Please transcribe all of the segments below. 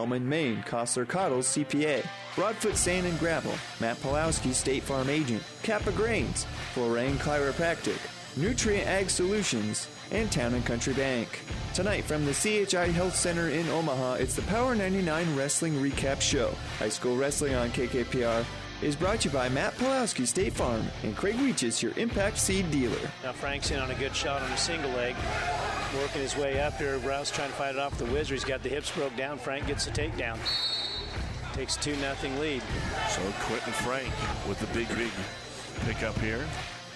Elman, Maine, Kostler Cottles, CPA. Broadfoot Sand and Gravel, Matt Pulowski, State Farm Agent. Kappa Grains, Florane Chiropractic, Nutrien Ag Solutions, and Town and Country Bank. Tonight from the CHI Health Center in Omaha, it's the Power 99 Wrestling Recap Show. High school wrestling on KKPR is brought to you by Matt Pulowski, State Farm, and Craig Weeches, your Impact Seed dealer. Now Frank's in on a good shot on a single leg, working his way up there. Rouse trying to fight it off the Wizard. He's got the hips broke down. Frank gets the takedown. Takes 2 nothing lead. So Quentin Frank with the big, big pickup here.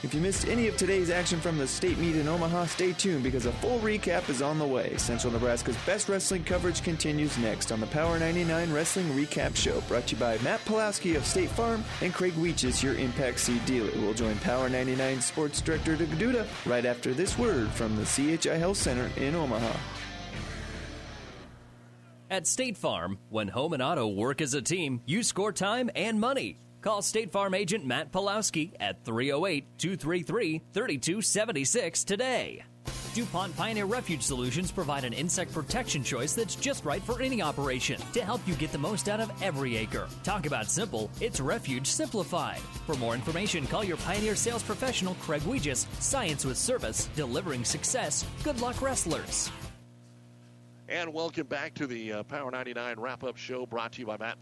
If you missed any of today's action from the state meet in Omaha, stay tuned because a full recap is on the way. Central Nebraska's best wrestling coverage continues next on the Power 99 Wrestling Recap Show, brought to you by Matt Pulaski of State Farm and Craig Weeches, your Impact Seed dealer. We'll join Power 99 Sports Director Duda right after this word from the CHI Health Center in Omaha. At State Farm, when home and auto work as a team, you score time and money. Call State Farm agent Matt Pulowski at 308 233 3276 today. DuPont Pioneer Refuge Solutions provide an insect protection choice that's just right for any operation to help you get the most out of every acre. Talk about simple, it's Refuge Simplified. For more information, call your Pioneer sales professional, Craig Weegis. Science with service, delivering success. Good luck, wrestlers. And welcome back to the uh, Power 99 wrap up show brought to you by Matt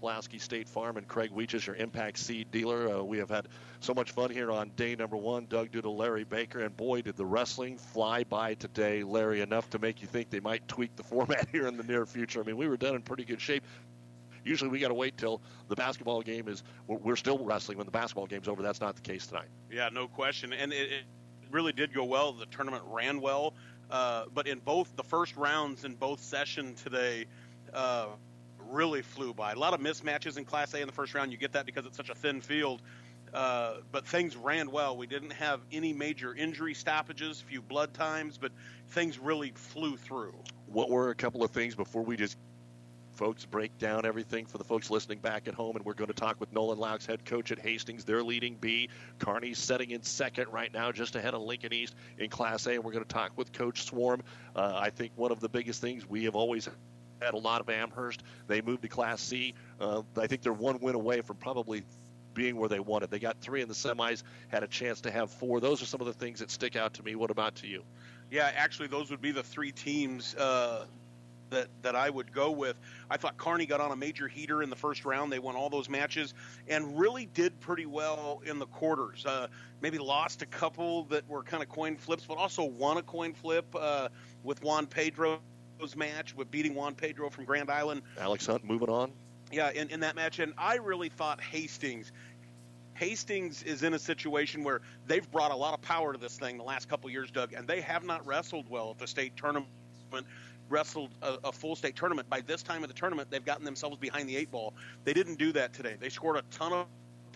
Pulaski State Farm and Craig Weeches, your Impact Seed dealer. Uh, we have had so much fun here on day number one. Doug Duda, Larry Baker, and boy, did the wrestling fly by today, Larry, enough to make you think they might tweak the format here in the near future. I mean, we were done in pretty good shape. Usually we got to wait till the basketball game is. We're still wrestling when the basketball game's over. That's not the case tonight. Yeah, no question. And it, it really did go well. The tournament ran well. Uh, but in both the first rounds in both sessions today, uh, really flew by. A lot of mismatches in Class A in the first round. You get that because it's such a thin field. Uh, but things ran well. We didn't have any major injury stoppages, a few blood times, but things really flew through. What were a couple of things before we just folks break down everything for the folks listening back at home and we're going to talk with nolan laux head coach at hastings they're leading b kearney's setting in second right now just ahead of lincoln east in class a and we're going to talk with coach swarm uh, i think one of the biggest things we have always had a lot of Amherst. They moved to Class C. Uh, I think they're one win away from probably being where they wanted. They got three in the semis, had a chance to have four. Those are some of the things that stick out to me. What about to you? Yeah, actually, those would be the three teams uh, that that I would go with. I thought Kearney got on a major heater in the first round. They won all those matches and really did pretty well in the quarters. Uh, maybe lost a couple that were kind of coin flips, but also won a coin flip uh, with Juan Pedro match with beating Juan Pedro from Grand Island. Alex Hunt moving on. Yeah, in, in that match. And I really thought Hastings. Hastings is in a situation where they've brought a lot of power to this thing the last couple years, Doug, and they have not wrestled well at the state tournament. Wrestled a, a, full state tournament. By this time of the tournament, they've gotten themselves behind the eight ball. They didn't do that today. They scored a ton of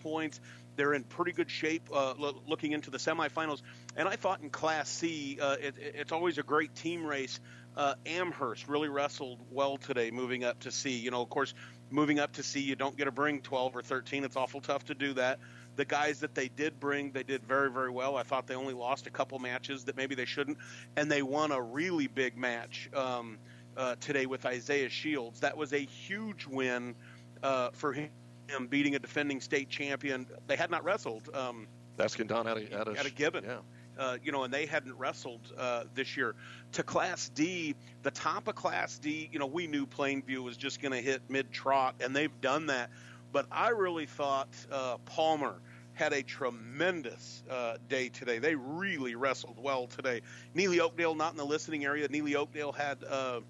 points. They're in pretty good shape uh, lo- looking into the semifinals. And I thought in Class C, uh, it, it's always a great team race. Uh, Amherst really wrestled well today, moving up to C. You know, of course, moving up to C, you don't get to bring 12 or 13. It's awful tough to do that. The guys that they did bring, they did very, very well. I thought they only lost a couple matches that maybe they shouldn't, and they won a really big match um, uh, today with Isaiah Shields. That was a huge win uh, for him, beating a defending state champion. They had not wrestled. Um, That's Kendon out of, out of, out of Gibbon. Yeah. Uh, you know, and they hadn't wrestled uh, this year. To Class D, the top of Class D, you know, we knew Plainview was just going to hit mid trot, and they've done that. But I really thought uh, Palmer had a tremendous uh, day today. They really wrestled well today. Neligh Oakdale not in the listening area. Neligh Oakdale had uh,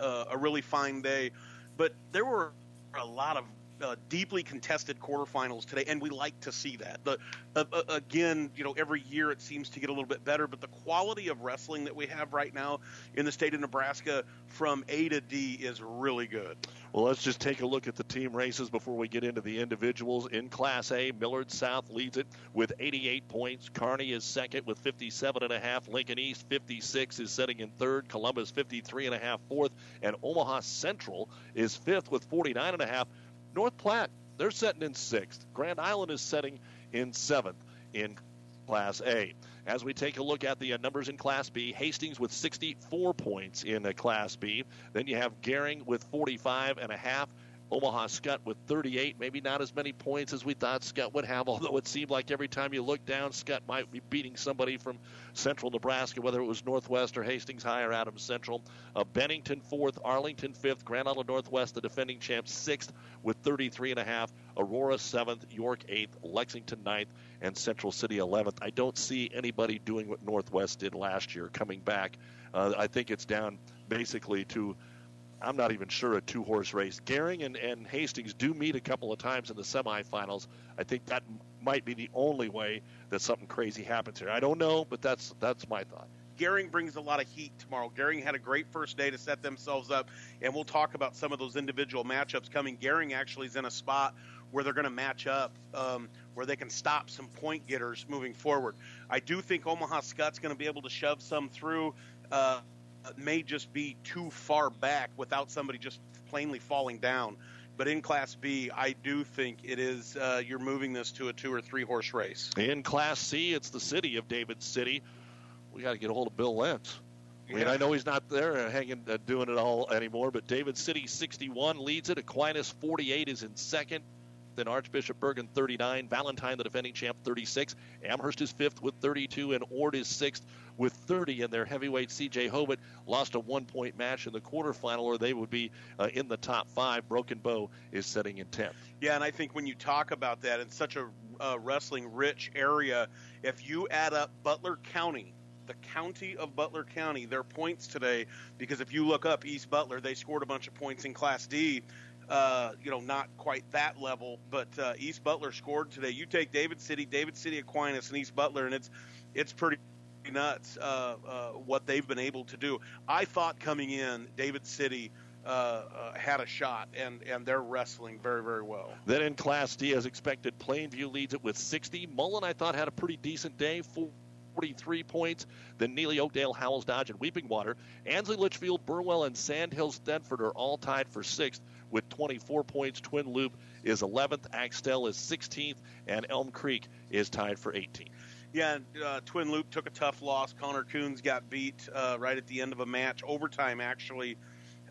uh, a really fine day, but there were a lot of uh, deeply contested quarterfinals today, and we like to see that. The uh, uh, again, you know, every year it seems to get a little bit better, but the quality of wrestling that we have right now in the state of Nebraska from A to D is really good. Well, let's just take a look at the team races before we get into the individuals. In Class A, Millard South leads it with 88 points. Kearney is second with 57 and a half. Lincoln East 56 is setting in third. Columbus 53 and a half fourth, and Omaha Central is fifth with 49 and a half. North Platte, they're setting in sixth. Grand Island is setting in seventh in Class A. As we take a look at the uh, numbers in Class B, Hastings with 64 points in uh, Class B. Then you have Gering with 45 and a half. Omaha Skutt with 38, maybe not as many points as we thought Skutt would have, although it seemed like every time you look down, Skutt might be beating somebody from central Nebraska, whether it was Northwest or Hastings High or Adams Central. Uh, Bennington fourth, Arlington fifth, Grand Island Northwest, the defending champs, sixth with 33 and a half. Aurora seventh, York eighth, Lexington ninth, and Central City 11th. I don't see anybody doing what Northwest did last year, coming back. Uh, I think it's down basically to I'm not even sure a two horse race. Gering and, and Hastings do meet a couple of times in the semifinals. I think that might be the only way that something crazy happens here. I don't know, but that's that's my thought. Gering brings a lot of heat tomorrow. Gering had a great first day to set themselves up, and we'll talk about some of those individual matchups coming. Gering actually is in a spot where they're going to match up, um, where they can stop some point getters moving forward. I do think Omaha Skutt's going to be able to shove some through. Uh, may just be too far back without somebody just plainly falling down. But in Class B, I do think it is uh, you're moving this to a two or three horse race. In Class C, it's the city of David City. We got to get a hold of Bill Lentz. I mean, I know he's not there uh, hanging, uh, doing it all anymore, but David City 61 leads it. Aquinas 48 is in second. Then Archbishop Bergan 39, Valentine the defending champ 36, Amherst is fifth with 32, and Ord is sixth with 30. And their heavyweight CJ Hobart lost a one-point match in the quarterfinal, or they would be uh, in the top five. Broken Bow is setting in 10th. Yeah, and I think when you talk about that in such a uh, wrestling-rich area, if you add up Butler County the county of Butler County their points today because if you look up East Butler, they scored a bunch of points in Class D uh, you know, not quite that level, but uh, East Butler scored today. You take David City, David City Aquinas, and East Butler, and it's it's pretty nuts uh, uh, what they've been able to do. I thought coming in, David City. Uh, uh, had a shot, and, and they're wrestling very, very well. Then in Class D, as expected, Plainview leads it with 60. Mullen, I thought, had a pretty decent day. 43 points. Then Neligh Oakdale, Howells, Dodge, and Weeping Water. Ansley, Litchfield, Burwell, and Sandhills, Thedford are all tied for sixth with 24 points. Twin Loop is 11th, Axtell is 16th, and Elm Creek is tied for 18th. Yeah, uh, Twin Loop took a tough loss. Connor Coons got beat uh, right at the end of a match, overtime actually.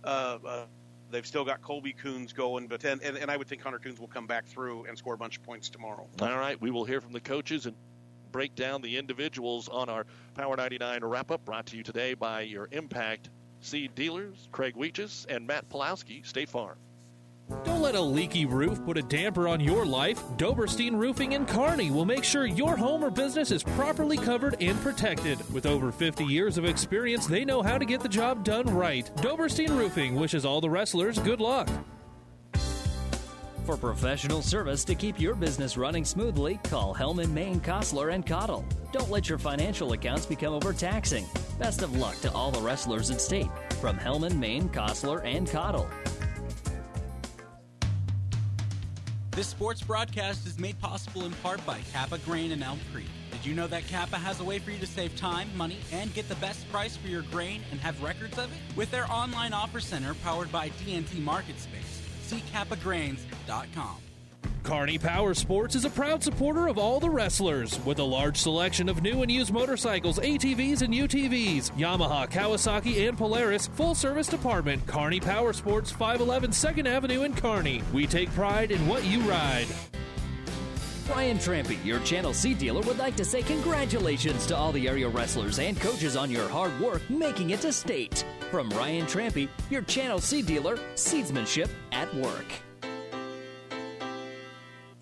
Uh, uh they've still got Colby Coons going, but and, and, and I would think Connor Coons will come back through and score a bunch of points tomorrow. All right, we will hear from the coaches and break down the individuals on our Power 99 wrap up, brought to you today by your Impact Seed dealers, Craig Weeches and Matt Pulowski, State Farm. Don't let a leaky roof put a damper on your life. Doberstein Roofing in Kearney will make sure your home or business is properly covered and protected. With over 50 years of experience, they know how to get the job done right. Doberstein Roofing wishes all the wrestlers good luck. For professional service to keep your business running smoothly, call Hellman, Maine, Kostler, and Cottle. Don't let your financial accounts become overtaxing. Best of luck to all the wrestlers at state from Hellman, Maine, Kostler, and Cottle. This sports broadcast is made possible in part by Kappa Grain and Elm Creek. Did you know that Kappa has a way for you to save time, money, and get the best price for your grain and have records of it? With their online offer center powered by DNT MarketSpace, see kappagrains.com. Kearney Power Sports is a proud supporter of all the wrestlers with a large selection of new and used motorcycles, ATVs, and UTVs. Yamaha, Kawasaki, and Polaris full service department. Kearney Power Sports, 511 2nd Avenue in Kearney. We take pride in what you ride. Ryan Trampy, your Channel C dealer, would like to say congratulations to all the area wrestlers and coaches on your hard work making it to state. From Ryan Trampy, your Channel C dealer, seedsmanship at work.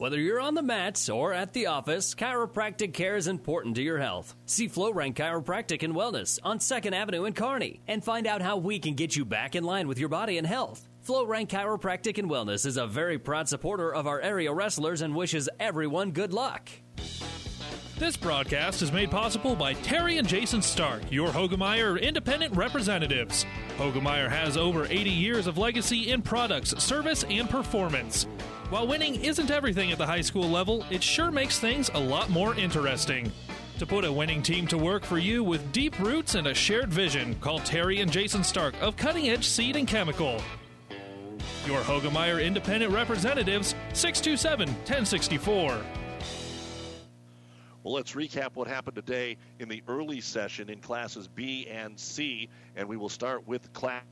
Whether you're on the mats or at the office, chiropractic care is important to your health. See FlowRank Chiropractic and Wellness on 2nd Avenue in Kearney and find out how we can get you back in line with your body and health. FlowRank Chiropractic and Wellness is a very proud supporter of our area wrestlers and wishes everyone good luck. This broadcast is made possible by Terry and Jason Stark, your Hoegemeyer independent representatives. Hoegemeyer has over 80 years of legacy in products, service, and performance. While winning isn't everything at the high school level, it sure makes things a lot more interesting. To put a winning team to work for you with deep roots and a shared vision, call Terry and Jason Stark of Cutting Edge Seed and Chemical. Your Hoegemeyer Independent Representatives, 627 1064. Well, let's recap what happened today in the early session in classes B and C, and we will start with class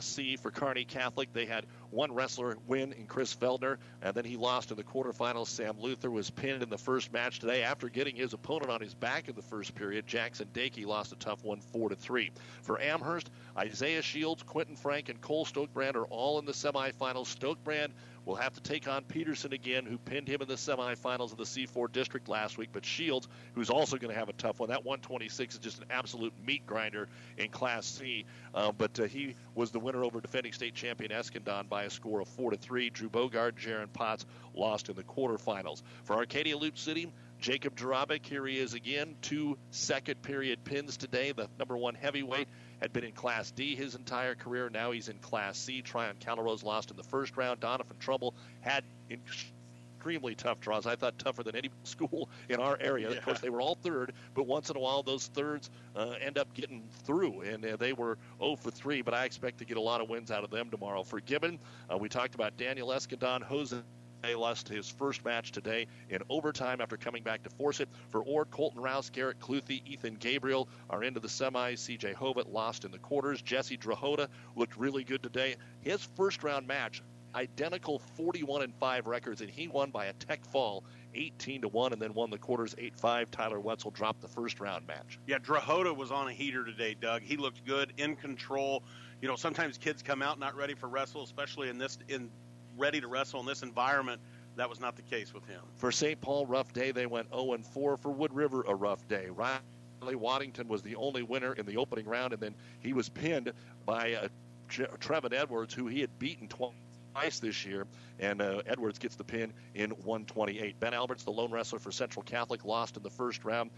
C for Kearney Catholic. They had one wrestler win in Chris Feldner, and then he lost in the quarterfinals. Sam Luther was pinned in the first match today after getting his opponent on his back in the first period. Jackson Dakey lost a tough one, four to three. For Amherst, Isaiah Shields, Quentin Frank, and Cole Stokebrand are all in the semifinals. Stokebrand will have to take on Peterson again, who pinned him in the semifinals of the C4 district last week. But Shields, who's also going to have a tough one, that 126 is just an absolute meat grinder in Class C. Uh, but uh, he was the winner over defending state champion Escondon by a score of four to three. Drew Bogard, Jaron Potts lost in the quarterfinals. For Arcadia Loop City, Jacob Jarabic, here he is again. Two second period pins today. The number one heavyweight had been in Class D his entire career. Now he's in Class C. Tryon Calrose lost in the first round. Donovan Trumbull had extremely tough draws. I thought tougher than any school in our area. Yeah. Of course, they were all third, but once in a while those thirds uh, end up getting through, and uh, they were 0 for 3. But I expect to get a lot of wins out of them tomorrow. For Gibbon, uh, we talked about Daniel Escondon, Jose lost his first match today in overtime after coming back to force it. For Ord, Colton Rouse, Garrett Cluthy, Ethan Gabriel are into the semis. CJ Hovitt lost in the quarters. Jesse Drahota looked really good today. His first round match, identical 41 and 5 records, and he won by a tech fall 18 to 1 and then won the quarters 8-5 tyler wetzel dropped the first round match yeah drahota was on a heater today doug he looked good in control you know sometimes kids come out not ready for wrestle especially in this in ready to wrestle in this environment. That was not the case with him. For St. Paul, rough day. They went 0 and 4. For Wood River, a rough day. Riley Waddington was the only winner in the opening round, and then he was pinned by uh, Trevin Edwards, who he had beaten twice this year, and uh, Edwards gets the pin in 128. Ben Alberts, the lone wrestler for Central Catholic, lost in the first round.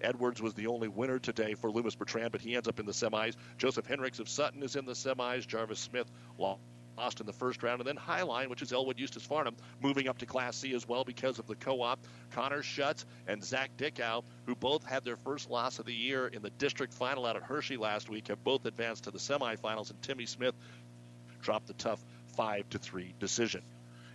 Edwards was the only winner today for Loomis Bertrand, but he ends up in the semis. Joseph Henricks of Sutton is in the semis. Jarvis Smith lost lost in the first round. And then Highline, which is Elwood Eustis Farnham, moving up to Class C as well because of the co op. Connor Schutz and Zach Dickow, who both had their first loss of the year in the district final out at Hershey last week, have both advanced to the semifinals. And Timmy Smith dropped the tough 5 to 3 decision.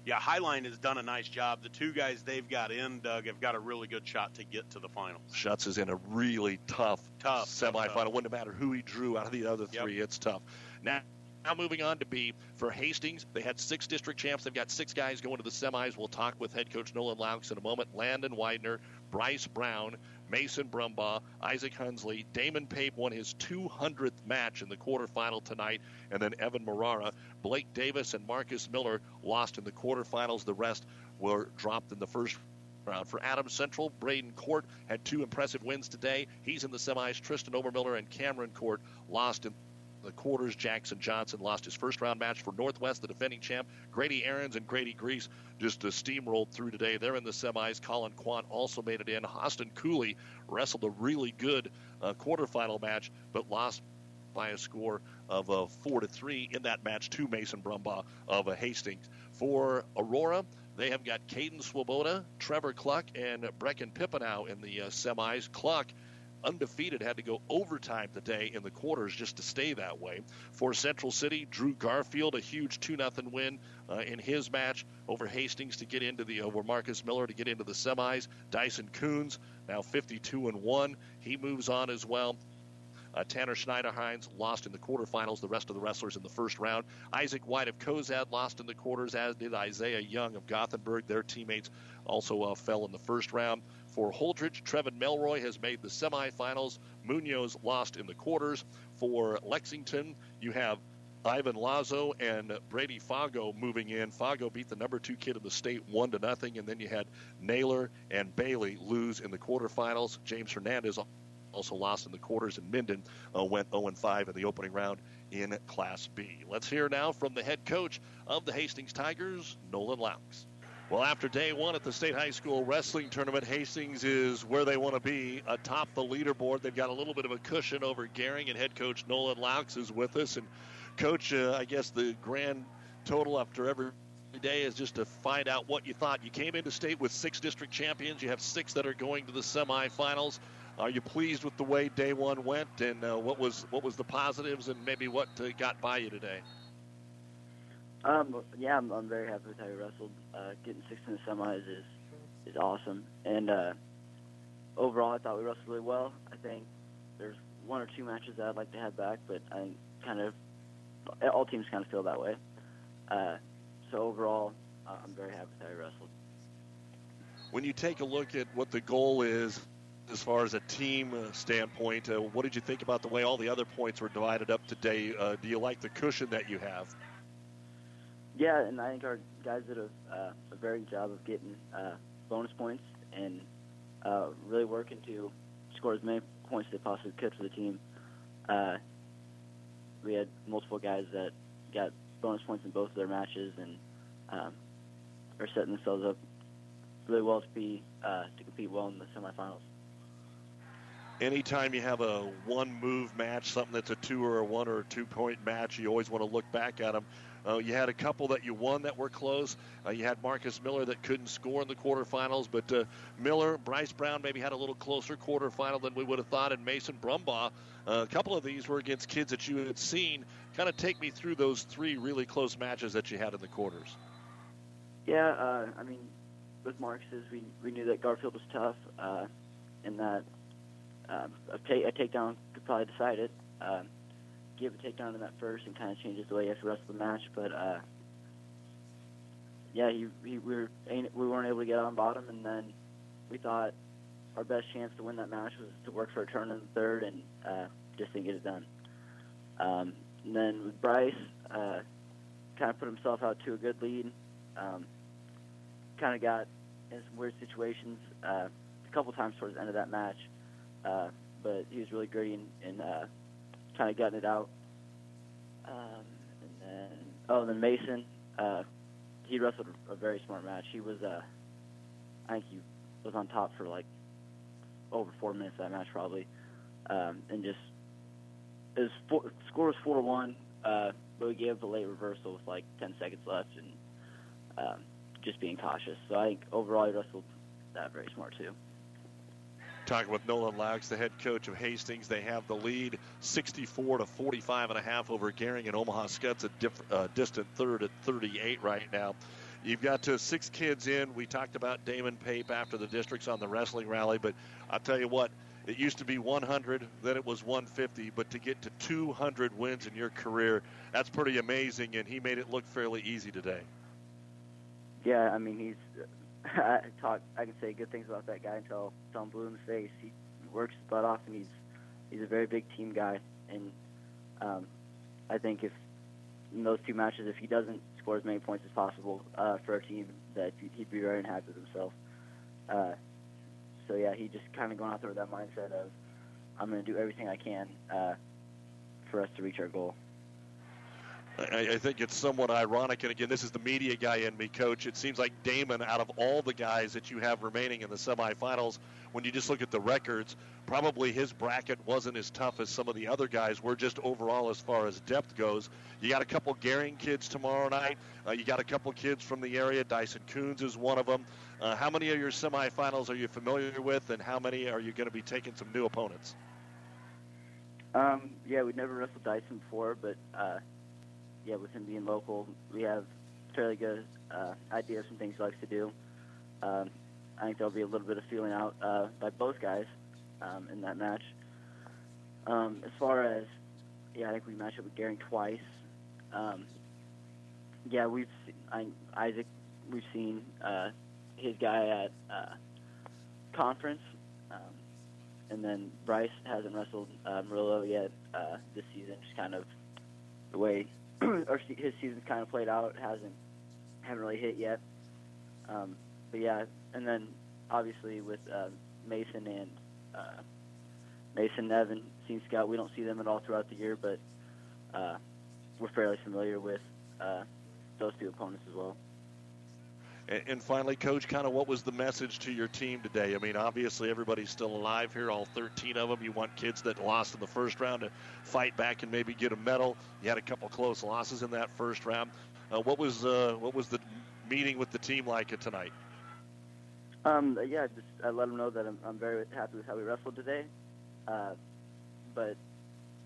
Yeah, Highline has done a nice job. The two guys they've got in, Doug, have got a really good shot to get to the finals. Schutz is in a really tough, tough semifinal. Tough. Wouldn't matter who he drew out of the other three. Yep. It's tough. Now, now moving on to B for Hastings. They had six district champs. They've got six guys going to the semis. We'll talk with head coach Nolan Laux in a moment. Landon Widener, Bryce Brown, Mason Brumbaugh, Isaac Hunsley. Damon Pape won his 200th match in the quarterfinal tonight. And then Evan Marara, Blake Davis, and Marcus Miller lost in the quarterfinals. The rest were dropped in the first round. For Adams Central, Braden Court had two impressive wins today. He's in the semis. Tristan Obermiller and Cameron Court lost in the quarters. Jackson Johnson lost his first round match for Northwest, the defending champ. Grady Aarons and Grady Grease just uh, steamrolled through today. They're in the semis. Colin Quant also made it in. Austin Cooley wrestled a really good uh, quarterfinal match, but lost by a score of uh, four to three in that match to Mason Brumbaugh of uh, Hastings. For Aurora, they have got Caden Swoboda, Trevor Cluck, and Brecken Pippinow in the uh, semis. Cluck undefeated, had to go overtime today in the quarters just to stay that way. For Central City, Drew Garfield, a huge 2 0 win uh, in his match over Hastings to get into the, over Marcus Miller to get into the semis. Dyson Coons, now 52 and 1. He moves on as well. Uh, Tanner Schneiderhines lost in the quarterfinals. The rest of the wrestlers in the first round. Isaac White of Cozad lost in the quarters, as did Isaiah Young of Gothenburg. Their teammates also uh, fell in the first round. For Holdrege, Trevin Melroy has made the semifinals. Munoz lost in the quarters. For Lexington, you have Ivan Lazo and Brady Fago moving in. Fago beat the number two kid in the state one to nothing, and then you had Naylor and Bailey lose in the quarterfinals. James Hernandez also lost in the quarters, and Minden uh, went 0 5 in the opening round in Class B. Let's hear now from the head coach of the Hastings Tigers, Nolan Laux. Well, after day one at the State High School Wrestling Tournament, Hastings is where they want to be atop the leaderboard. They've got a little bit of a cushion over Gering, and head coach Nolan Laux is with us. And, coach, uh, I guess the grand total after every day is just to find out what you thought. You came into state with six district champions, you have six that are going to the semifinals. Are you pleased with the way day one went, and uh, what was what was the positives, and maybe what uh, got by you today? Um, yeah, I'm, I'm very happy with how we wrestled. Uh, getting six in the semis is is awesome, and uh, overall, I thought we wrestled really well. I think there's one or two matches that I'd like to have back, but I kind of all teams kind of feel that way. Uh, so overall, I'm very happy with how I wrestled. When you take a look at what the goal is as far as a team uh, standpoint, uh, what did you think about the way all the other points were divided up today? Uh, do you like the cushion that you have? Yeah, and I think our guys did a, uh, a very good job of getting uh, bonus points and uh, really working to score as many points as they possibly could for the team. Uh, we had multiple guys that got bonus points in both of their matches and um, are setting themselves up really well to be uh, to compete well in the semifinals. Anytime you have a one move match, something that's a two or a one or a two point match, you always want to look back at them. Uh, you had a couple that you won that were close. Uh, you had Marcus Miller that couldn't score in the quarterfinals, but uh, Miller, Bryce Brown maybe had a little closer quarterfinal than we would have thought, and Mason Brumbaugh. Uh, a couple of these were against kids that you had seen. Kind of take me through those three really close matches that you had in the quarters. Yeah, uh, I mean, with Marcus's, we we knew that Garfield was tough, uh, and that a, ta- a takedown could probably decide it. Give a takedown in that first and kind of changes the way you have to wrestle the match. But uh, yeah, he, he, we were we weren't able to get on bottom, and then we thought our best chance to win that match was to work for a turn in the third, and uh, just didn't get it done. Um, and then with Bryce, uh, kind of put himself out to a good lead. Um, kind of got in some weird situations uh, a couple times towards the end of that match, uh, but he was really gritty and, and uh, kind of gutting it out. Um, and then, oh, then Mason, uh, he wrestled a very smart match. He was, uh, I think he was on top for like over four minutes that match probably, um, and just his four, score was four one, uh, but we gave the late reversal with like ten seconds left, and um, just being cautious. So I think overall he wrestled that very smart too. Talking with Nolan Laux, the head coach of Hastings, they have the lead 64 to 45 and a half over Gering and Omaha Skutt's a diff, uh, distant third at 38 right now. You've got uh, six kids in. We talked about Damon Pape after the districts on the wrestling rally, but I'll tell you what, it used to be 100, then it was 150, but to get to 200 wins in your career, that's pretty amazing, and he made it look fairly easy today. Yeah, I mean he's I talk. I can say good things about that guy until until I'm blue in the face. He works his butt off, and he's he's a very big team guy. And um, I think if in those two matches, if he doesn't score as many points as possible uh, for our team, that he'd be very unhappy with himself. Uh, so yeah, he just kind of going out there with that mindset of I'm going to do everything I can uh, for us to reach our goal. I, I think it's somewhat ironic, and again, this is the media guy in me, coach. It seems like Damon, out of all the guys that you have remaining in the semifinals, when you just look at the records, probably his bracket wasn't as tough as some of the other guys were just overall as far as depth goes. You got a couple Gering kids tomorrow night. Uh, you got a couple kids from the area. Dyson Coons is one of them. Uh, how many of your semifinals are you familiar with, and how many are you going to be taking some new opponents? Um, yeah, we've never wrestled Dyson before, but uh, yeah, with him being local, we have fairly good uh, idea of some things he likes to do. Um, I think there'll be a little bit of feeling out uh, by both guys um, in that match. Um, as far as, yeah, I think we matched up with Gering twice. Um, yeah, we've seen, I, Isaac, we've seen uh, his guy at uh, conference, um, and then Bryce hasn't wrestled uh, Murillo yet uh, this season. Just kind of the way or his season's kind of played out. Hasn't haven't really hit yet. Um, but yeah, and then obviously with uh, Mason and uh, Mason Nevin, Scene Scout, we don't see them at all throughout the year, but uh, we're fairly familiar with uh, those two opponents as well. And, and finally, Coach, kind of what was the message to your team today? I mean, obviously everybody's still alive here, all 13 of them. You want kids that lost in the first round to fight back and maybe get a medal. You had a couple close losses in that first round. Uh, what was uh, what was the meeting with the team like tonight? Um, yeah, just I let them know that I'm, I'm very happy with how we wrestled today. Uh, but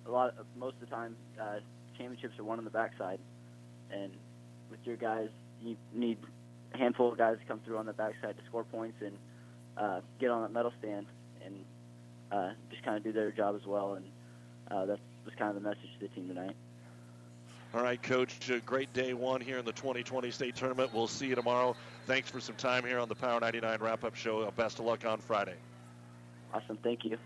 a lot, most of the time, uh, championships are won on the backside, and with your guys, you need a handful of guys come through on the backside to score points and uh, get on that medal stand. and uh, just kind of do their job as well. And uh, that was kind of the message to the team tonight. All right, Coach. Uh, great day one here in the 2020 state tournament. We'll see you tomorrow. Thanks for some time here on the Power 99 wrap up show. Best of luck on Friday. Awesome. Thank you.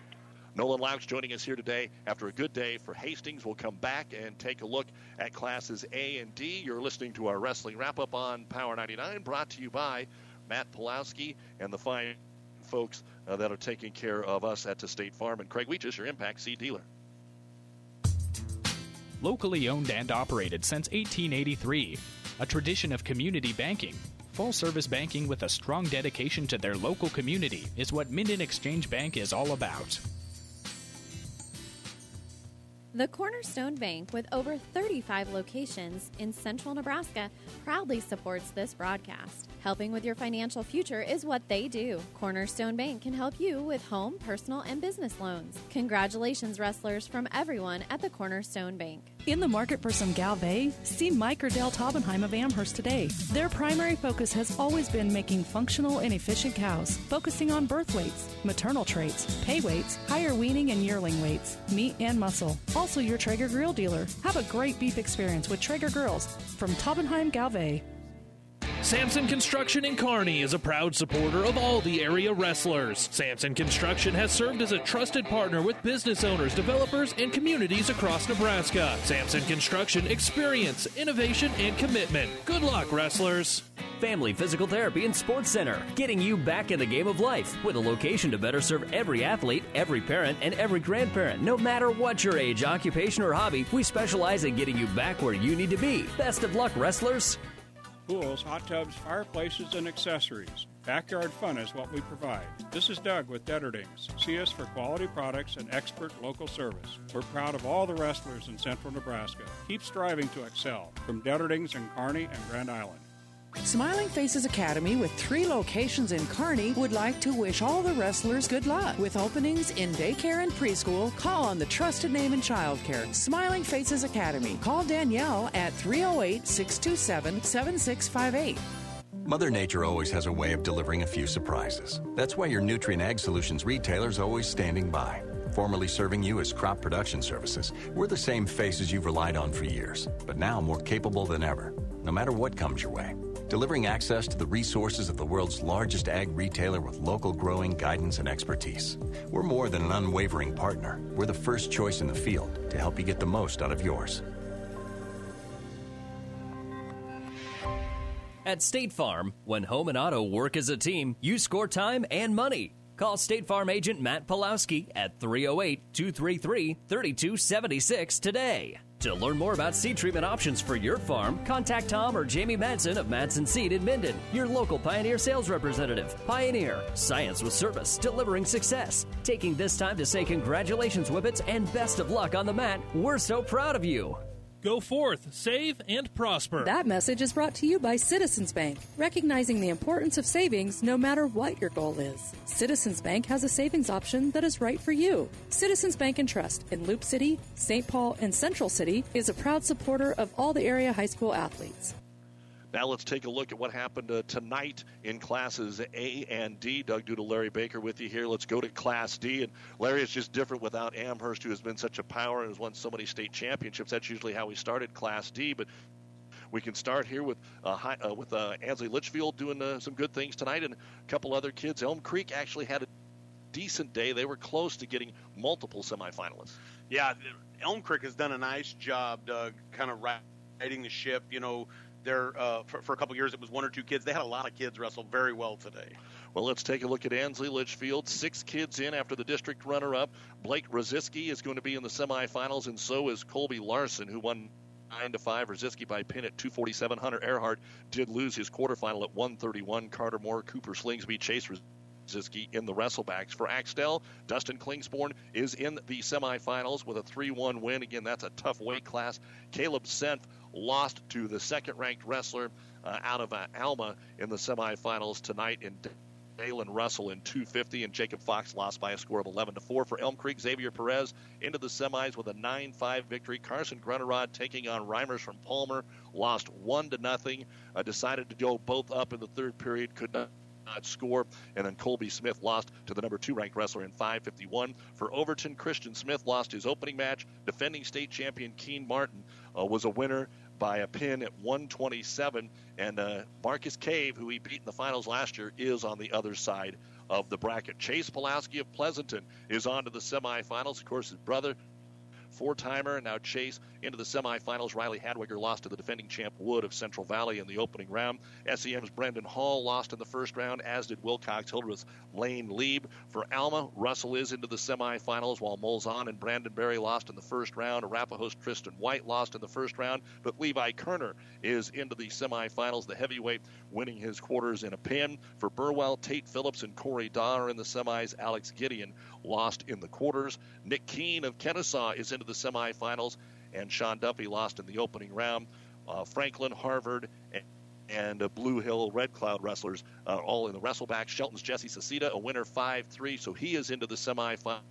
Nolan Laux joining us here today after a good day for Hastings. We'll come back and take a look at classes A and D. You're listening to our wrestling wrap up on Power 99, brought to you by Matt Pulowski and the fine folks uh, that are taking care of us at the State Farm. And Craig Weeches, your Impact Seed dealer. Locally owned and operated since 1883, a tradition of community banking. Full service banking with a strong dedication to their local community is what Minden Exchange Bank is all about. The Cornerstone Bank, with over 35 locations in central Nebraska, proudly supports this broadcast. Helping with your financial future is what they do. Cornerstone Bank can help you with home, personal, and business loans. Congratulations, wrestlers, from everyone at the Cornerstone Bank. In the market for some Gelbvieh? see Mike or Dale Taubenheim of Amherst today. Their primary focus has always been making functional and efficient cows, focusing on birth weights, maternal traits, pay weights, higher weaning and yearling weights, meat and muscle. Also, your Traeger grill dealer. Have a great beef experience with Traeger grills from Taubenheim Gelbvieh. Samson Construction in Kearney is a proud supporter of all the area wrestlers. Samson Construction has served as a trusted partner with business owners, developers, and communities across Nebraska. Samson Construction experience, innovation, and commitment. Good luck, wrestlers. Family Physical Therapy and Sports Center, getting you back in the game of life with a location to better serve every athlete, every parent, and every grandparent. No matter what your age, occupation, or hobby, we specialize in getting you back where you need to be. Best of luck, wrestlers pools, hot tubs, fireplaces, and accessories. Backyard fun is what we provide. This is Doug with Detterdings. See us for quality products and expert local service. We're proud of all the wrestlers in central Nebraska. Keep striving to excel. From Detterdings in Kearney and Grand Island. Smiling Faces Academy, with three locations in Kearney, would like to wish all the wrestlers good luck. With openings in daycare and preschool, call on the trusted name in childcare, Smiling Faces Academy. Call Danielle at 308 627 7658. Mother Nature always has a way of delivering a few surprises. That's why your Nutrien Ag Solutions retailer is always standing by. Formerly serving you as crop production services, we're the same faces you've relied on for years, but now more capable than ever, no matter what comes your way delivering access to the resources of the world's largest ag retailer with local growing guidance and expertise. We're more than an unwavering partner. We're the first choice in the field to help you get the most out of yours. At State Farm, when home and auto work as a team, you score time and money. Call State Farm agent Matt Pulowski at 308 233 3276 today. To learn more about seed treatment options for your farm, contact Tom or Jamie Madsen of Madsen Seed in Minden, your local Pioneer sales representative. Pioneer, science with service, delivering success. Taking this time to say congratulations, Whippets, and best of luck on the mat. We're so proud of you. Go forth, save, and prosper. That message is brought to you by Citizens Bank, recognizing the importance of savings no matter what your goal is. Citizens Bank has a savings option that is right for you. Citizens Bank and Trust in Loop City, St. Paul, and Central City is a proud supporter of all the area high school athletes. Now let's take a look at what happened uh, tonight in classes A and D. Doug Duda, Larry Baker with you here. Let's go to Class D. And Larry, it's just different without Amherst, who has been such a power and has won so many state championships. That's usually how we started Class D. But we can start here with uh, high, uh, with uh, Ansley Litchfield doing uh, some good things tonight, and a couple other kids. Elm Creek actually had a decent day. They were close to getting multiple semifinalists. Yeah, Elm Creek has done a nice job, Doug, kind of riding the ship. You know, there uh, for, for, a couple years it was one or two kids. They had a lot of kids wrestle very well today. Well, let's take a look at Ansley Litchfield. Six kids in after the district runner-up. Blake Roziski is going to be in the semifinals, and so is Colby Larson, who won nine to five. Roziski by pin at 247. Hunter Earhart did lose his quarterfinal at 131. Carter Moore, Cooper Slingsby, Chase Roziski in the wrestlebacks. For Axtell, Dustin Klingsborn is in the semifinals with a 3-1 win. Again, that's a tough weight class. Caleb Senth lost to the second ranked wrestler uh, out of uh, Alma in the semifinals tonight in Dalen Russell in 250, and Jacob Fox lost by a score of 11 to 4 for Elm Creek. Xavier Perez into the semis with a 9-5 victory. Carson Grunerod taking on Reimers from Palmer, lost one to nothing. Uh, decided to go both up in the third period, could not score. And then Colby Smith lost to the number two ranked wrestler in 551. For Overton, Christian Smith lost his opening match. Defending state champion Keen Martin uh, was a winner by a pin at 127. And uh, Marcus Cave, who he beat in the finals last year, is on the other side of the bracket. Chase Pulaski of Pleasanton is on to the semifinals. Of course, his brother four timer. Now Chase into the semifinals. Riley Hadwiger lost to the defending champ Wood of Central Valley in the opening round. SEM's Brendan Hall lost in the first round, as did Wilcox Hildreth's Lane Lieb. For Alma, Russell is into the semifinals, while Molzon and Brandon Berry lost in the first round. Arapahoe's Tristan White lost in the first round, but Levi Kerner is into the semifinals. The heavyweight winning his quarters in a pin. For Burwell, Tate Phillips and Corey Daw in the semis. Alex Gideon lost in the quarters. Nick Keene of Kenesaw is into the semifinals, and Sean Duffy lost in the opening round. Uh, Franklin, Harvard, and, and uh, Blue Hill Red Cloud wrestlers uh, all in the wrestleback. Shelton's Jesse Sacita, a winner 5 3, so he is into the semifinals.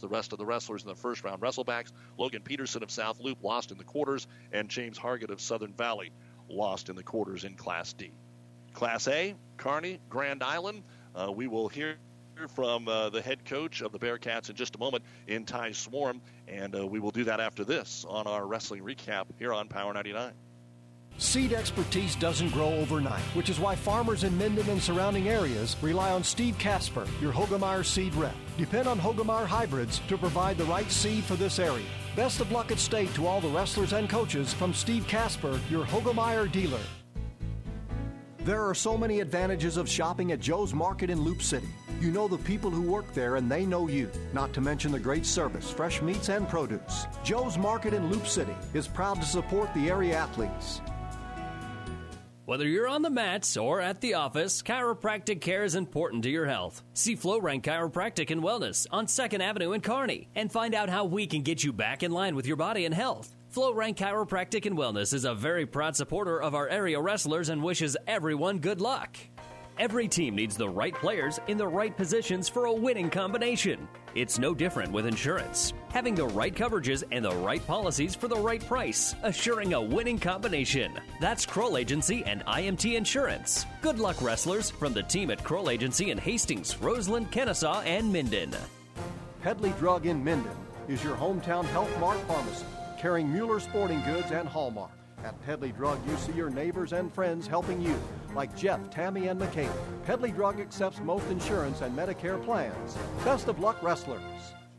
The rest of the wrestlers in the first round wrestlebacks. Logan Peterson of South Loop lost in the quarters, and James Hargett of Southern Valley lost in the quarters in Class D. Class A, Kearney, Grand Island. Uh, we will hear from uh, the head coach of the Bearcats in just a moment in Ty Swarm, and uh, we will do that after this on our wrestling recap here on Power 99. Seed expertise doesn't grow overnight, which is why farmers in Minden and surrounding areas rely on Steve Casper, your Hoegemeyer seed rep. Depend on Hoegemeyer hybrids to provide the right seed for this area. Best of luck at state to all the wrestlers and coaches from Steve Casper, your Hoegemeyer dealer. There are so many advantages of shopping at Joe's Market in Loop City. You know the people who work there and they know you, not to mention the great service, fresh meats, and produce. Joe's Market in Loop City is proud to support the area athletes. Whether you're on the mats or at the office, chiropractic care is important to your health. See FlowRank Chiropractic and Wellness on 2nd Avenue in Kearney and find out how we can get you back in line with your body and health. FlowRank Chiropractic and Wellness is a very proud supporter of our area wrestlers and wishes everyone good luck. Every team needs the right players in the right positions for a winning combination. It's no different with insurance. Having the right coverages and the right policies for the right price, assuring a winning combination. That's Kroll Agency and IMT Insurance. Good luck, wrestlers, from the team at Kroll Agency in Hastings, Roseland, Kenesaw, and Minden. Pedley Drug in Minden is your hometown Health Mart pharmacy, carrying Mueller Sporting Goods and Hallmark. At Pedley Drug, you see your neighbors and friends helping you, like Jeff, Tammy, and McKay. Pedley Drug accepts most insurance and Medicare plans. Best of luck, wrestlers.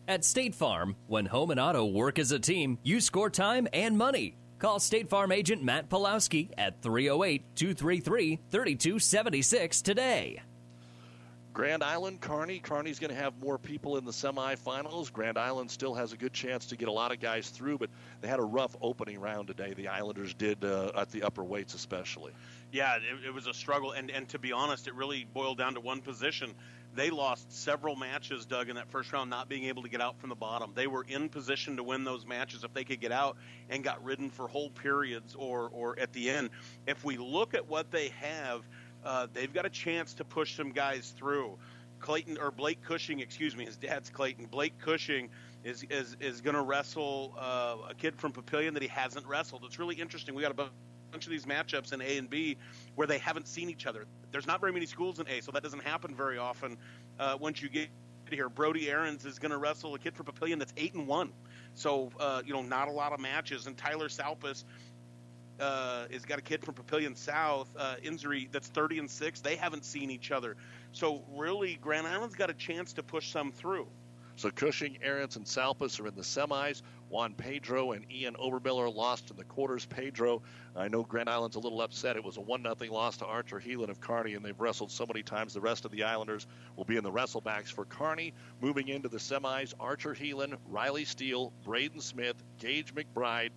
At State Farm, when home and auto work as a team, you score time and money. Call State Farm agent Matt Pulowski at 308 233 3276 today. Grand Island, Kearney. Kearney's going to have more people in the semifinals. Grand Island still has a good chance to get a lot of guys through, but they had a rough opening round today. The Islanders did uh, at the upper weights, especially. Yeah, it, it was a struggle, and and to be honest, it really boiled down to one position. They lost several matches, Doug, in that first round, not being able to get out from the bottom. They were in position to win those matches if they could get out, and got ridden for whole periods or or at the end. If we look at what they have uh, they've got a chance to push some guys through. Clayton or Blake Cushing, excuse me, his dad's Clayton. Blake Cushing is is is going to wrestle uh, a kid from Papillion that he hasn't wrestled. It's really interesting. We got a bunch of these matchups in A and B where they haven't seen each other. There's not very many schools in A, so that doesn't happen very often. Uh, once you get here, Brody Aarons is going to wrestle a kid from Papillion that's eight and one. So uh, you know, not a lot of matches. And Tyler Salpus uh, has got a kid from Papillion South, uh, Insuri, that's 30 and six. They haven't seen each other, so really, Grand Island's got a chance to push some through. So Cushing, Aarons, and Salpas are in the semis. Juan Pedro and Ian Obermiller lost in the quarters. Pedro, I know Grand Island's a little upset. It was a 1 0 loss to Archer Heelan of Kearney, and they've wrestled so many times. The rest of the Islanders will be in the wrestlebacks for Kearney. Moving into the semis, Archer Heelan, Riley Steele, Braden Smith, Gage McBride,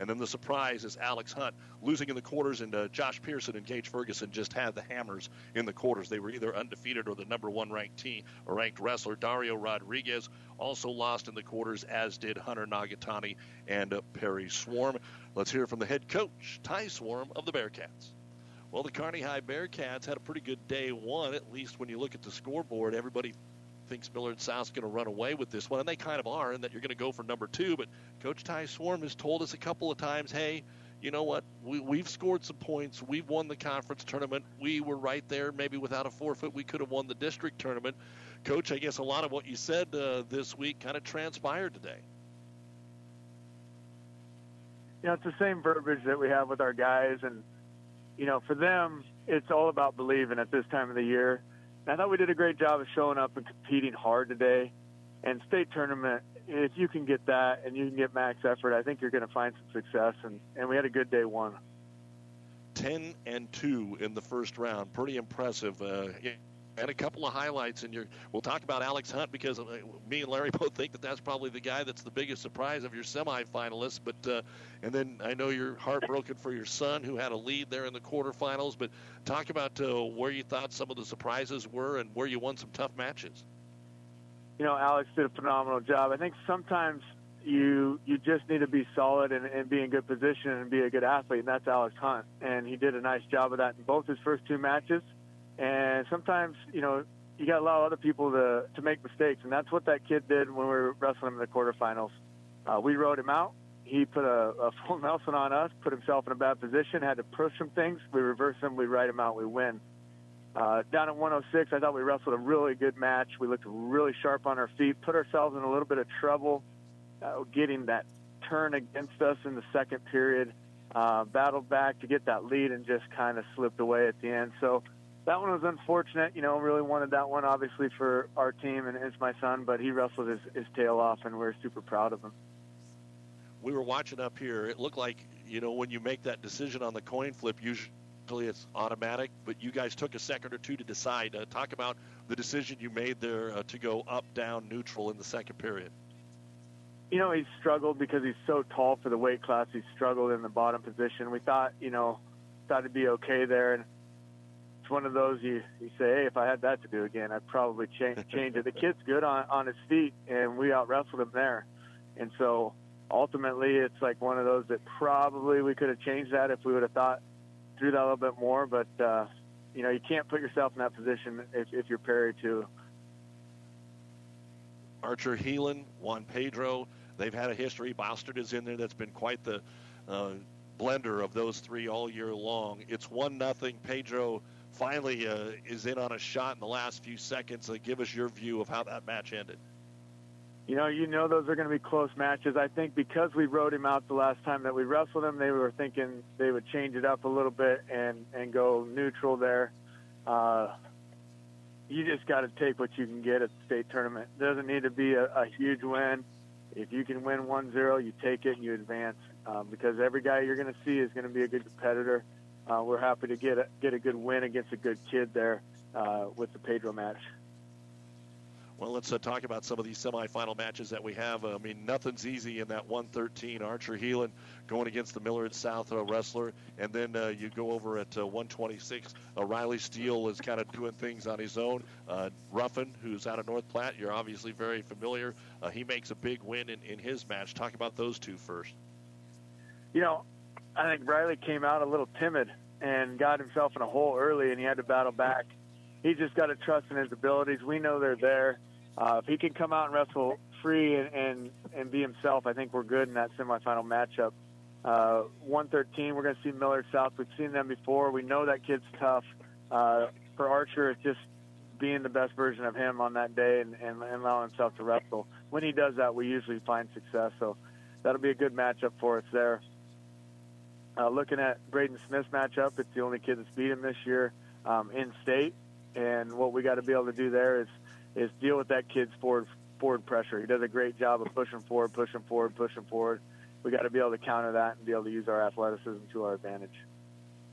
and then the surprise is Alex Hunt losing in the quarters, and uh, Josh Pearson and Gage Ferguson just had the hammers in the quarters. They were either undefeated or the number one ranked team or ranked wrestler. Dario Rodriguez also lost in the quarters, as did Hunter Nagatani and uh, Perry Swarm. Let's hear from the head coach, Ty Swarm of the Bearcats. Well, the Kearney High Bearcats had a pretty good day one, at least when you look at the scoreboard. Everybody thinks Millard South's going to run away with this one, and they kind of are, and that you're going to go for number two. But Coach Ty Swarm has told us a couple of times, hey, you know what? We, we've scored some points. We've won the conference tournament. We were right there. Maybe without a forfeit, we could have won the district tournament. Coach, I guess a lot of what you said uh, this week kind of transpired today. You know, it's the same verbiage that we have with our guys. And, you know, for them, it's all about believing at this time of the year. I thought we did a great job of showing up and competing hard today. And state tournament, if you can get that and you can get max effort, I think you're going to find some success. And, and we had a good day one. 10 and 2 in the first round. Pretty impressive. Uh, and a couple of highlights your. We'll talk about Alex Hunt because uh, me and Larry both think that that's probably the guy that's the biggest surprise of your semifinalists. But uh, and then I know you're heartbroken for your son who had a lead there in the quarterfinals. But talk about uh, where you thought some of the surprises were and where you won some tough matches. You know, Alex did a phenomenal job. I think sometimes you you just need to be solid and, and be in good position and be a good athlete, and that's Alex Hunt. And he did a nice job of that in both his first two matches. And sometimes, you know, you got to allow other people to to make mistakes, and that's what that kid did when we were wrestling him in the quarterfinals. Uh, we rode him out. He put a, a full Nelson on us, put himself in a bad position, had to push some things. We reverse him, we ride him out, we win. Uh, down at 106, I thought we wrestled a really good match. We looked really sharp on our feet, put ourselves in a little bit of trouble uh, getting that turn against us in the second period. Uh, battled back to get that lead and just kind of slipped away at the end. So that one was unfortunate. You know, really wanted that one obviously for our team and it's my son, but he wrestled his, his tail off and we're super proud of him. We were watching up here. It looked like, you know, when you make that decision on the coin flip, usually it's automatic, but you guys took a second or two to decide. Uh, talk about the decision you made there uh, to go up, down, neutral in the second period. You know, he struggled because he's so tall for the weight class. He struggled in the bottom position. We thought, you know, thought it'd be okay there. And it's one of those you you say, hey, if I had that to do again, I'd probably change change it. The kid's good on on his feet, and we out wrestled him there, and so ultimately it's like one of those that probably we could have changed that if we would have thought through that a little bit more. But uh, you know, you can't put yourself in that position if if you're Perry too. Archer Heelan, Juan Pedro, they've had a history. Bostard is in there. That's been quite the uh, blender of those three all year long. It's one nothing. Pedro finally uh, is in on a shot in the last few seconds. Uh, give us your view of how that match ended. You know, you know those are going to be close matches. I think because we rode him out the last time that we wrestled him, they were thinking they would change it up a little bit and and go neutral there. Uh, you just got to take what you can get at the state tournament. It doesn't need to be a, a huge win. If you can win 1-0, you take it and you advance um, because every guy you're going to see is going to be a good competitor we're happy to get a, get a good win against a good kid there uh, with the Pedro match. Well, let's uh, talk about some of these semifinal matches that we have. I mean, nothing's easy in that 113. Archer Heelan going against the Millard South uh, wrestler, and then uh, you go over at uh, 126. Uh, Riley Steele is kind of doing things on his own. Uh, Ruffin, who's out of North Platte, you're obviously very familiar. he makes a big win in, in his match. Talk about those two first. You know, I think Riley came out a little timid and got himself in a hole early, and he had to battle back. He just got to trust in his abilities. We know they're there. Uh, if he can come out and wrestle free and, and and be himself, I think we're good in that semifinal matchup. Uh, 113, we're going to see Millard South. We've seen them before. We know that kid's tough. Uh, for Archer, it's just being the best version of him on that day and, and, and allowing himself to wrestle. When he does that, we usually find success. So that'll be a good matchup for us there. Uh, looking at Braden Smith's matchup, it's the only kid that's beat him this year um, in state, and what we got to be able to do there is is deal with that kid's forward forward pressure. He does a great job of pushing forward, pushing forward, pushing forward. We got to be able to counter that and be able to use our athleticism to our advantage.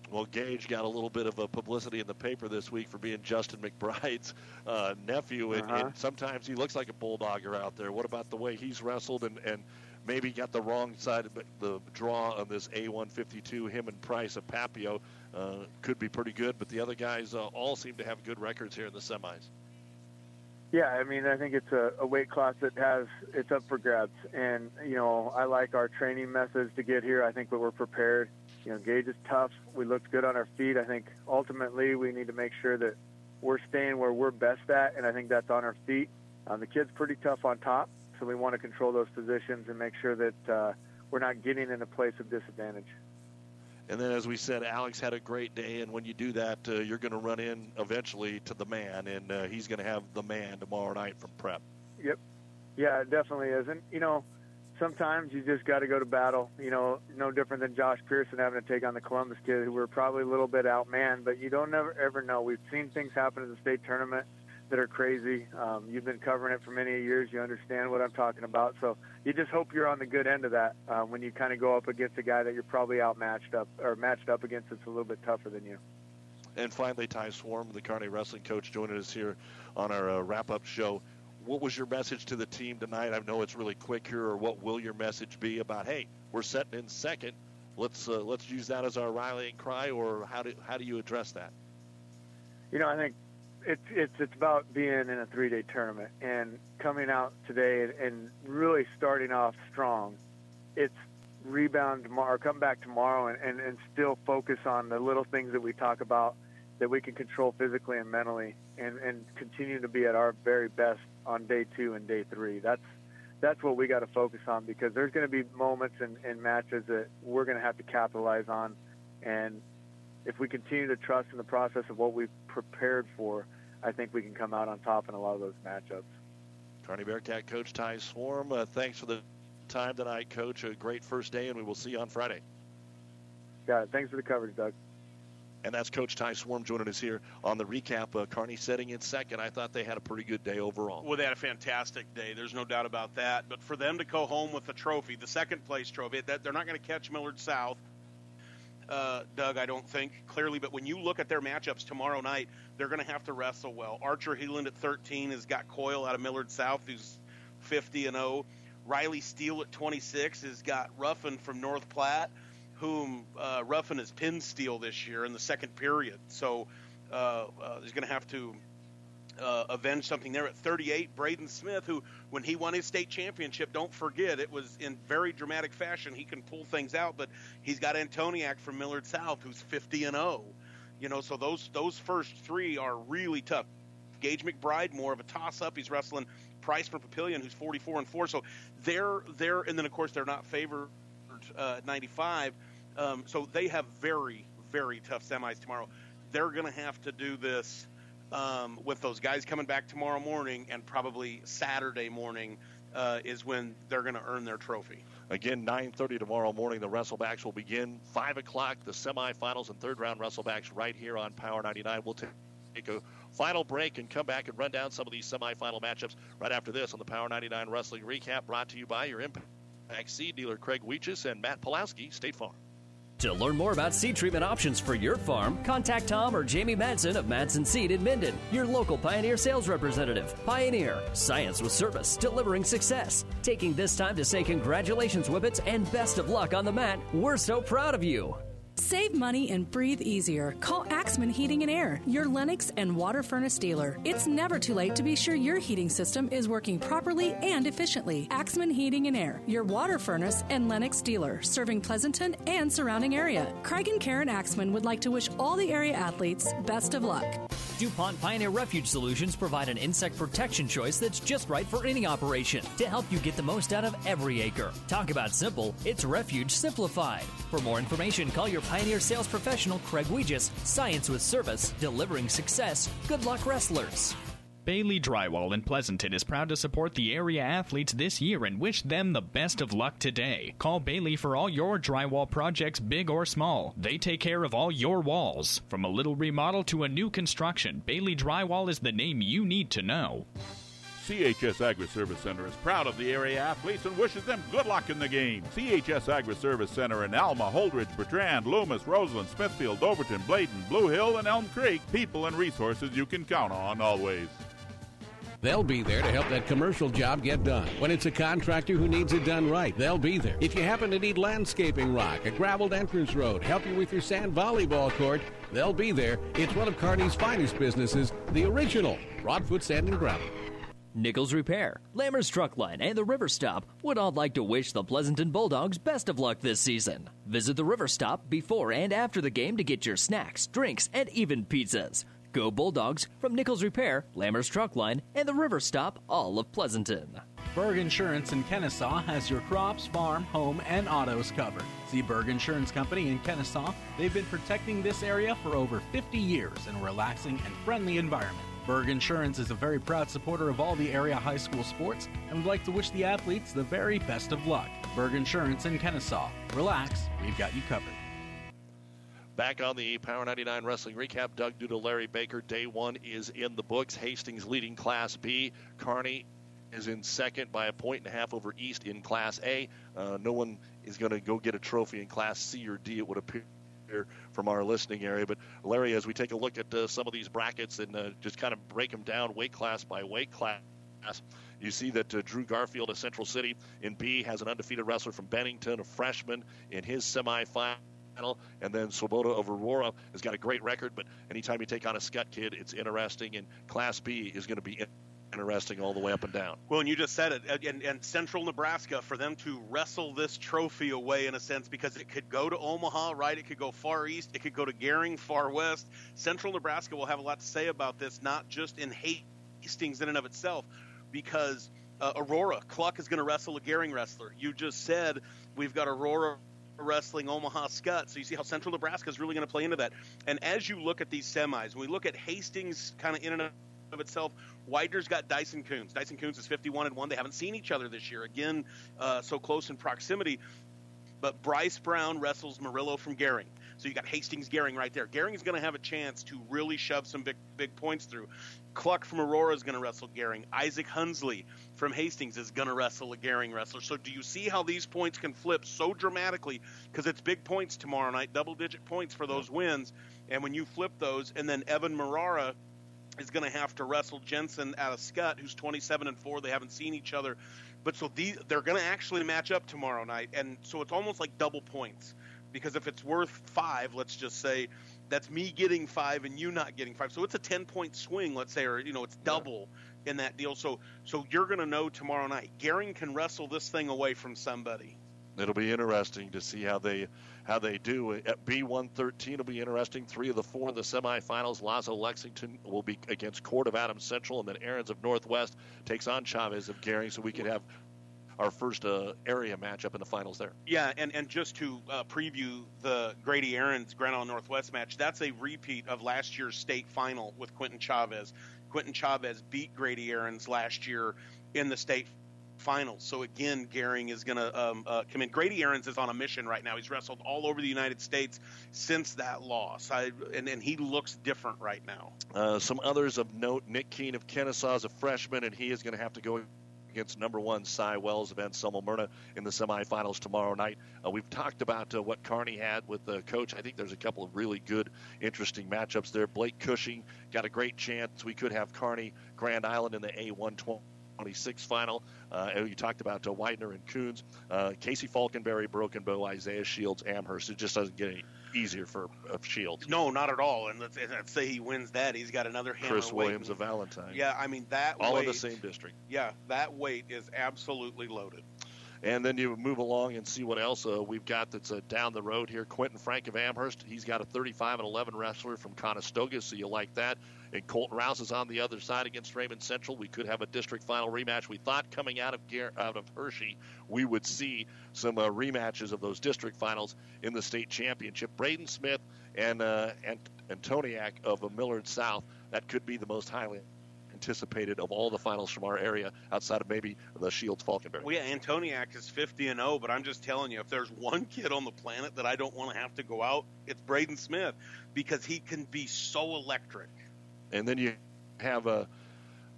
Well, Gage got a little bit of a publicity in the paper this week for being Justin McBride's uh, nephew, and, uh-huh. and, sometimes he looks like a bulldogger out there. What about the way he's wrestled and, and maybe got the wrong side of the draw on this A152. Him and Price of Papio uh, could be pretty good, but the other guys uh, all seem to have good records here in the semis. Yeah, I mean, I think it's a, a weight class that has it's up for grabs, and you know, I like our training methods to get here. I think that we're prepared. You know, Gage is tough. We looked good on our feet. I think ultimately we need to make sure that we're staying where we're best at, and I think that's on our feet. Um, the kid's pretty tough on top, so we want to control those positions and make sure that uh, we're not getting in a place of disadvantage. And then, as we said, Alex had a great day, and when you do that, uh, you're going to run in eventually to the man, and uh, he's going to have the man tomorrow night from prep. Yep. Yeah, it definitely is. And, you know, sometimes you just got to go to battle. You know, no different than Josh Pearson having to take on the Columbus kid, who were probably a little bit outmanned, but you don't never ever know. We've seen things happen in the state tournament that are crazy. Um, you've been covering it for many years. You understand what I'm talking about. So you just hope you're on the good end of that uh, when you kind of go up against a guy that you're probably outmatched up or matched up against that's a little bit tougher than you. And finally, Ty Swarm, the Kearney wrestling coach, joining us here on our uh, wrap-up show. What was your message to the team tonight? I know it's really quick here, or what will your message be about? Hey, we're setting in second. Let's uh, let's use that as our rallying cry, or how do how do you address that? You know, I think it's it's it's about being in a three day tournament and coming out today and, and really starting off strong. It's rebound tomorrow, come back tomorrow, and, and and still focus on the little things that we talk about that we can control physically and mentally, and and continue to be at our very best on day two and day three. That's that's what we got to focus on because there's going to be moments and, in matches that we're going to have to capitalize on, and if we continue to trust in the process of what we've prepared for, I think we can come out on top in a lot of those matchups. Kearney Bearcat coach Ty Swarm, uh, thanks for the time tonight, coach. A great first day, and we will see you on Friday. Got it. Thanks for the coverage, Doug. And that's Coach Ty Swarm joining us here on the recap. Uh, Kearney setting in second. I thought they had a pretty good day overall. Well, they had a fantastic day. There's no doubt about that. But for them to go home with the trophy, the second place trophy, that they're not going to catch Millard South uh, Doug, I don't think clearly, but when you look at their matchups tomorrow night, they're going to have to wrestle well. Archer Heeland at 13 has got Coyle out of Millard South, who's 50 and 0. Riley Steele at 26 has got Ruffin from North Platte, whom uh, Ruffin has pinned Steele this year in the second period. So uh, uh, he's going to have to uh, avenge something there at 38. Braden Smith, who when he won his state championship, don't forget it was in very dramatic fashion. He can pull things out, but he's got Antoniak from Millard South, who's 50 and 0. You know, so those those first three are really tough. Gage McBride, more of a toss up. He's wrestling Price from Papillion, who's 44 and 4. So they're they're and then of course they're not favored uh, 95. Um, so they have very very tough semis tomorrow. They're going to have to do this um, with those guys coming back tomorrow morning and probably Saturday morning uh, is when they're going to earn their trophy. Again, 9:30 tomorrow morning, the WrestleBacks will begin. Five o'clock, the semifinals and third round WrestleBacks right here on Power 99. We'll take a final break and come back and run down some of these semifinal matchups right after this on the Power 99 Wrestling Recap, brought to you by your Impact Seed dealer Craig Weeches and Matt Pulowski, State Farm. To learn more about seed treatment options for your farm, contact Tom or Jamie Madsen of Madsen Seed in Minden, your local Pioneer sales representative. Pioneer, science with service, delivering success. Taking this time to say congratulations, Whippets, and best of luck on the mat. We're so proud of you. Save money and breathe easier. Call Axman Heating and Air, your Lennox and water furnace dealer. It's never too late to be sure your heating system is working properly and efficiently. Axman Heating and Air, your water furnace and Lennox dealer, serving Pleasanton and surrounding area. Craig and Karen Axman would like to wish all the area athletes best of luck. DuPont Pioneer Refuge Solutions provide an insect protection choice that's just right for any operation to help you get the most out of every acre. Talk about simple, it's Refuge Simplified. For more information, call your Pioneer sales professional, Craig Weegis. Science with service, delivering success. Good luck, wrestlers. Bailey Drywall in Pleasanton is proud to support the area athletes this year and wish them the best of luck today. Call Bailey for all your drywall projects, big or small. They take care of all your walls. From a little remodel to a new construction, Bailey Drywall is the name you need to know. CHS Agri Service Center is proud of the area athletes and wishes them good luck in the game. CHS Agri Service Center in Alma, Holdrege, Bertrand, Loomis, Roseland, Smithfield, Overton, Bladen, Blue Hill, and Elm Creek. People and resources you can count on always. They'll be there to help that commercial job get done. When it's a contractor who needs it done right, they'll be there. If you happen to need landscaping rock, a graveled entrance road, help you with your sand volleyball court, they'll be there. It's one of Kearney's finest businesses, the original Broadfoot Sand and Gravel. Nichols Repair, Lammers Truck Line, and the River Stop would all like to wish the Pleasanton Bulldogs best of luck this season. Visit the River Stop before and after the game to get your snacks, drinks, and even pizzas. Go Bulldogs from Nichols Repair, Lammers Truck Line, and the River Stop, all of Pleasanton. Berg Insurance in Kenesaw has your crops, farm, home, and autos covered. See Berg Insurance Company in Kenesaw. They've been protecting this area for over 50 years in a relaxing and friendly environment. Berg Insurance is a very proud supporter of all the area high school sports and would like to wish the athletes the very best of luck. Berg Insurance in Kenesaw. Relax, we've got you covered. Back on the Power 99 Wrestling Recap, Doug Duda, Larry Baker. Day one is in the books. Hastings leading Class B. Kearney is in second by a point and a half over East in Class A. Uh, no one is going to go get a trophy in Class C or D, it would appear from our listening area. But Larry, as we take a look at uh, some of these brackets and uh, just kind of break them down weight class by weight class, you see that uh, Drew Garfield of Central City in B has an undefeated wrestler from Bennington, a freshman, in his semifinal. And then Swoboda of Aurora has got a great record, but anytime you take on a Skutt kid, it's interesting. And Class B is going to be interesting all the way up and down. Well, and you just said it, and, and, Central Nebraska for them to wrestle this trophy away in a sense because it could go to Omaha, right? It could go far east, it could go to Gering, far west. Central Nebraska will have a lot to say about this, not just in Hastings in and of itself, because uh, Aurora Cluck is going to wrestle a Gering wrestler. You just said we've got Aurora wrestling Omaha Skutt. So you see how Central Nebraska is really going to play into that. And as you look at these semis, when we look at Hastings kind of in and of itself, Widener's got Dyson Coons. Dyson Coons is 51 and 1. They haven't seen each other this year. Again, uh, so close in proximity. But Bryce Brown wrestles Murillo from Gering. So you got Hastings Gering right there. Gering is going to have a chance to really shove some big big points through. Cluck from Aurora is going to wrestle Gering. Isaac Hunsley from Hastings is going to wrestle a Gering wrestler. So do you see how these points can flip so dramatically? Because it's big points tomorrow night, double digit points for those wins. And when you flip those, and then Evan Marara is going to have to wrestle Jensen out of Skutt, who's 27 and four. They haven't seen each other, but so these, they're going to actually match up tomorrow night, and so it's almost like double points because if it's worth five, let's just say that's me getting five and you not getting five, so it's a 10 point swing, let's say, or you know, it's double yeah. in that deal. So so you're going to know tomorrow night. Gering can wrestle this thing away from somebody. It'll be interesting to see how they how they do. At B113 will be interesting. Three of the four in the semifinals. Lazo Lexington will be against Court of Adams Central, and then Aaron's of Northwest takes on Chavez of Gering. So we could have our first uh, area matchup in the finals there. Yeah, and, and just to uh, preview the Grady Aaron's Grand Island Northwest match, that's a repeat of last year's state final with Quentin Chavez. Quentin Chavez beat Grady Aaron's last year in the state finals. So again, Gering is going to um, uh, come in. Grady Aaron's is on a mission right now. He's wrestled all over the United States since that loss, I, and, and he looks different right now. Uh, some others of note: Nick Keene of Kenesaw is a freshman, and he is going to have to go against number one Cy Wells of Anselmo Merna in the semifinals tomorrow night. Uh, we've talked about uh, what Kearney had with the coach. I think there's a couple of really good, interesting matchups there. Blake Cushing got a great chance. We could have Kearney Grand Island in the A120 26 final. Uh, you talked about uh, Widener and Coons, uh, Casey Falkenberry, Broken Bow, Isaiah Shields, Amherst. It just doesn't get any easier for uh, Shields. No, not at all. And let's, let's, say he wins that, he's got another hammer. Chris Williams of Valentine. Yeah, I mean that. All weight, in the same district. Yeah, that weight is absolutely loaded. And then you move along and see what else uh, we've got that's uh, down the road here. Quentin Frank of Amherst, he's got a 35 and 11 wrestler from Conestoga, so you like that. And Colton Rouse is on the other side against Raymond Central. We could have a district final rematch. We thought coming out of out of Hershey we would see some uh, rematches of those district finals in the state championship. Braden Smith and uh, Ant- Antoniak of uh, Millard South. That could be the most highly anticipated of all the finals from our area outside of maybe the Shields Falkenberry. Well, yeah, Antoniak is 50 and 0, but I'm just telling you, if there's one kid on the planet that I don't want to have to go out, it's Braden Smith because he can be so electric. And then you have uh,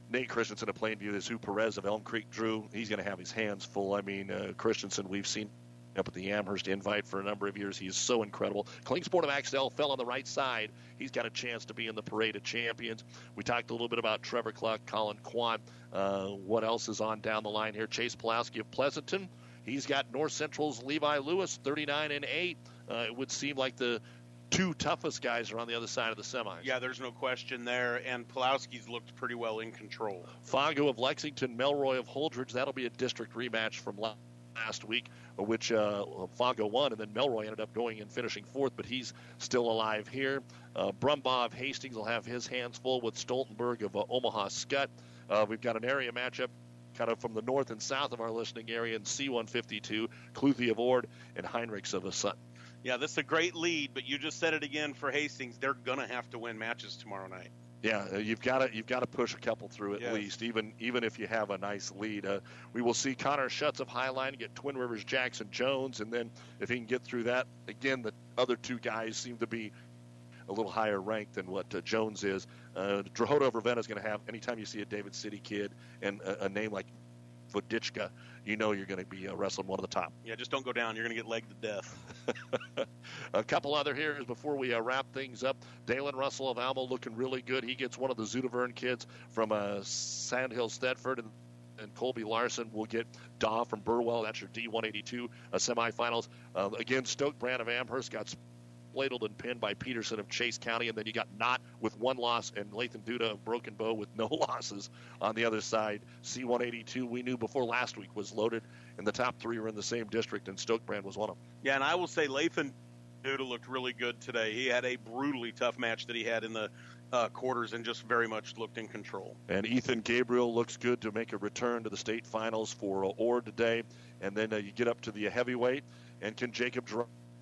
Nate Christensen of Plainview, this Sue Perez of Elm Creek Drew. He's going to have his hands full. I mean, uh, Christensen, we've seen up at the Amherst invite for a number of years. He is so incredible. Klingsport of Axtell fell on the right side. He's got a chance to be in the parade of champions. We talked a little bit about Trevor Cluck, Colin Kwan. Uh, what else is on down the line here? Chase Pulaski of Pleasanton. He's got North Central's Levi Lewis, 39 and 8. Uh, it would seem like the two toughest guys are on the other side of the semis. Yeah, there's no question there, and Pulowski's looked pretty well in control. Fongo of Lexington, Melroy of Holdrege. That'll be a district rematch from last week, which uh, Fongo won, and then Melroy ended up going and finishing fourth, but he's still alive here. Uh, Brumbaugh of Hastings will have his hands full with Stoltenberg of uh, Omaha Skutt. Uh, we've got an area matchup kind of from the north and south of our listening area in C152, Cluthy of Ord and Heinrichs of the. Yeah, this is a great lead, but you just said it again for Hastings. They're going to have to win matches tomorrow night. Yeah, uh, you've got to you've got to push a couple through at least, even even if you have a nice lead. Uh, we will see Connor Schutz of Highline get Twin Rivers Jackson Jones, and then if he can get through that, again the other two guys seem to be a little higher ranked than what uh, Jones is. Uh, Drahota of Ravenna is going to have anytime you see a David City kid and a, a name like Vodichka, you know you're going to be uh, wrestling one of the top. Yeah, just don't go down. You're going to get legged to death. a couple other here is before we uh, wrap things up. Dalen Russell of Alma looking really good. He gets one of the Zudavern kids from uh, Sandhill Thedford and and Colby Larson will get Daw from Burwell. That's your D182 uh, semifinals. Uh, again, Stoke Brand of Amherst got spladled and pinned by Peterson of Chase County, and then you got Knott with one loss and Lathan Duda of Broken Bow with no losses on the other side. C182 we knew before last week was loaded, and the top three were in the same district, and Stoke Brand was one of them. Yeah, and I will say Lathan Duda looked really good today. He had a brutally tough match that he had in the uh, quarters and just very much looked in control. And Ethan Gabriel looks good to make a return to the state finals for uh, Ord today. And then uh, you get up to the heavyweight, and can Jacob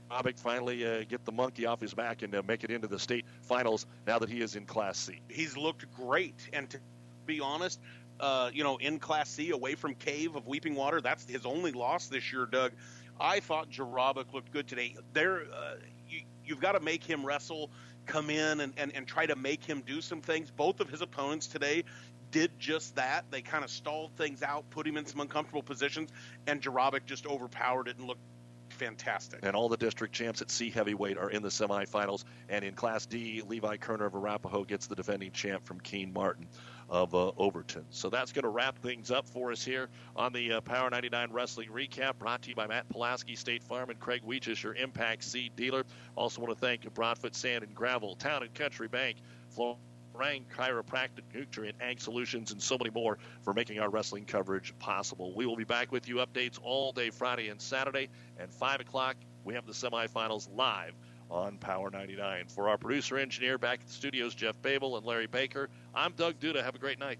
Drobic finally uh, get the monkey off his back and uh, make it into the state finals now that he is in Class C? He's looked great, and to be honest, uh, you know, in Class C, away from Cave of Weeping Water, that's his only loss this year, Doug. I thought Jarabic looked good today. There, uh, you, you've got to make him wrestle, come in, and, and, and try to make him do some things. Both of his opponents today did just that. They kind of stalled things out, put him in some uncomfortable positions, and Jarabic just overpowered it and looked fantastic. And all the district champs at C heavyweight are in the semifinals. And in Class D, Levi Kerner of Arapahoe gets the defending champ from Keene Martin of uh, Overton. So that's going to wrap things up for us here on the uh, Power 99 Wrestling Recap, brought to you by Matt Pulaski, State Farm, and Craig Weeches, your Impact Seed dealer. Also want to thank Broadfoot Sand and Gravel, Town and Country Bank, Florida. Rang Chiropractic, Nutrien Ag Solutions, and so many more for making our wrestling coverage possible. We will be back with you updates all day Friday and Saturday. And 5 o'clock, we have the semifinals live on Power 99. For our producer engineer back at the studios, Jeff Babel and Larry Baker, I'm Doug Duda. Have a great night.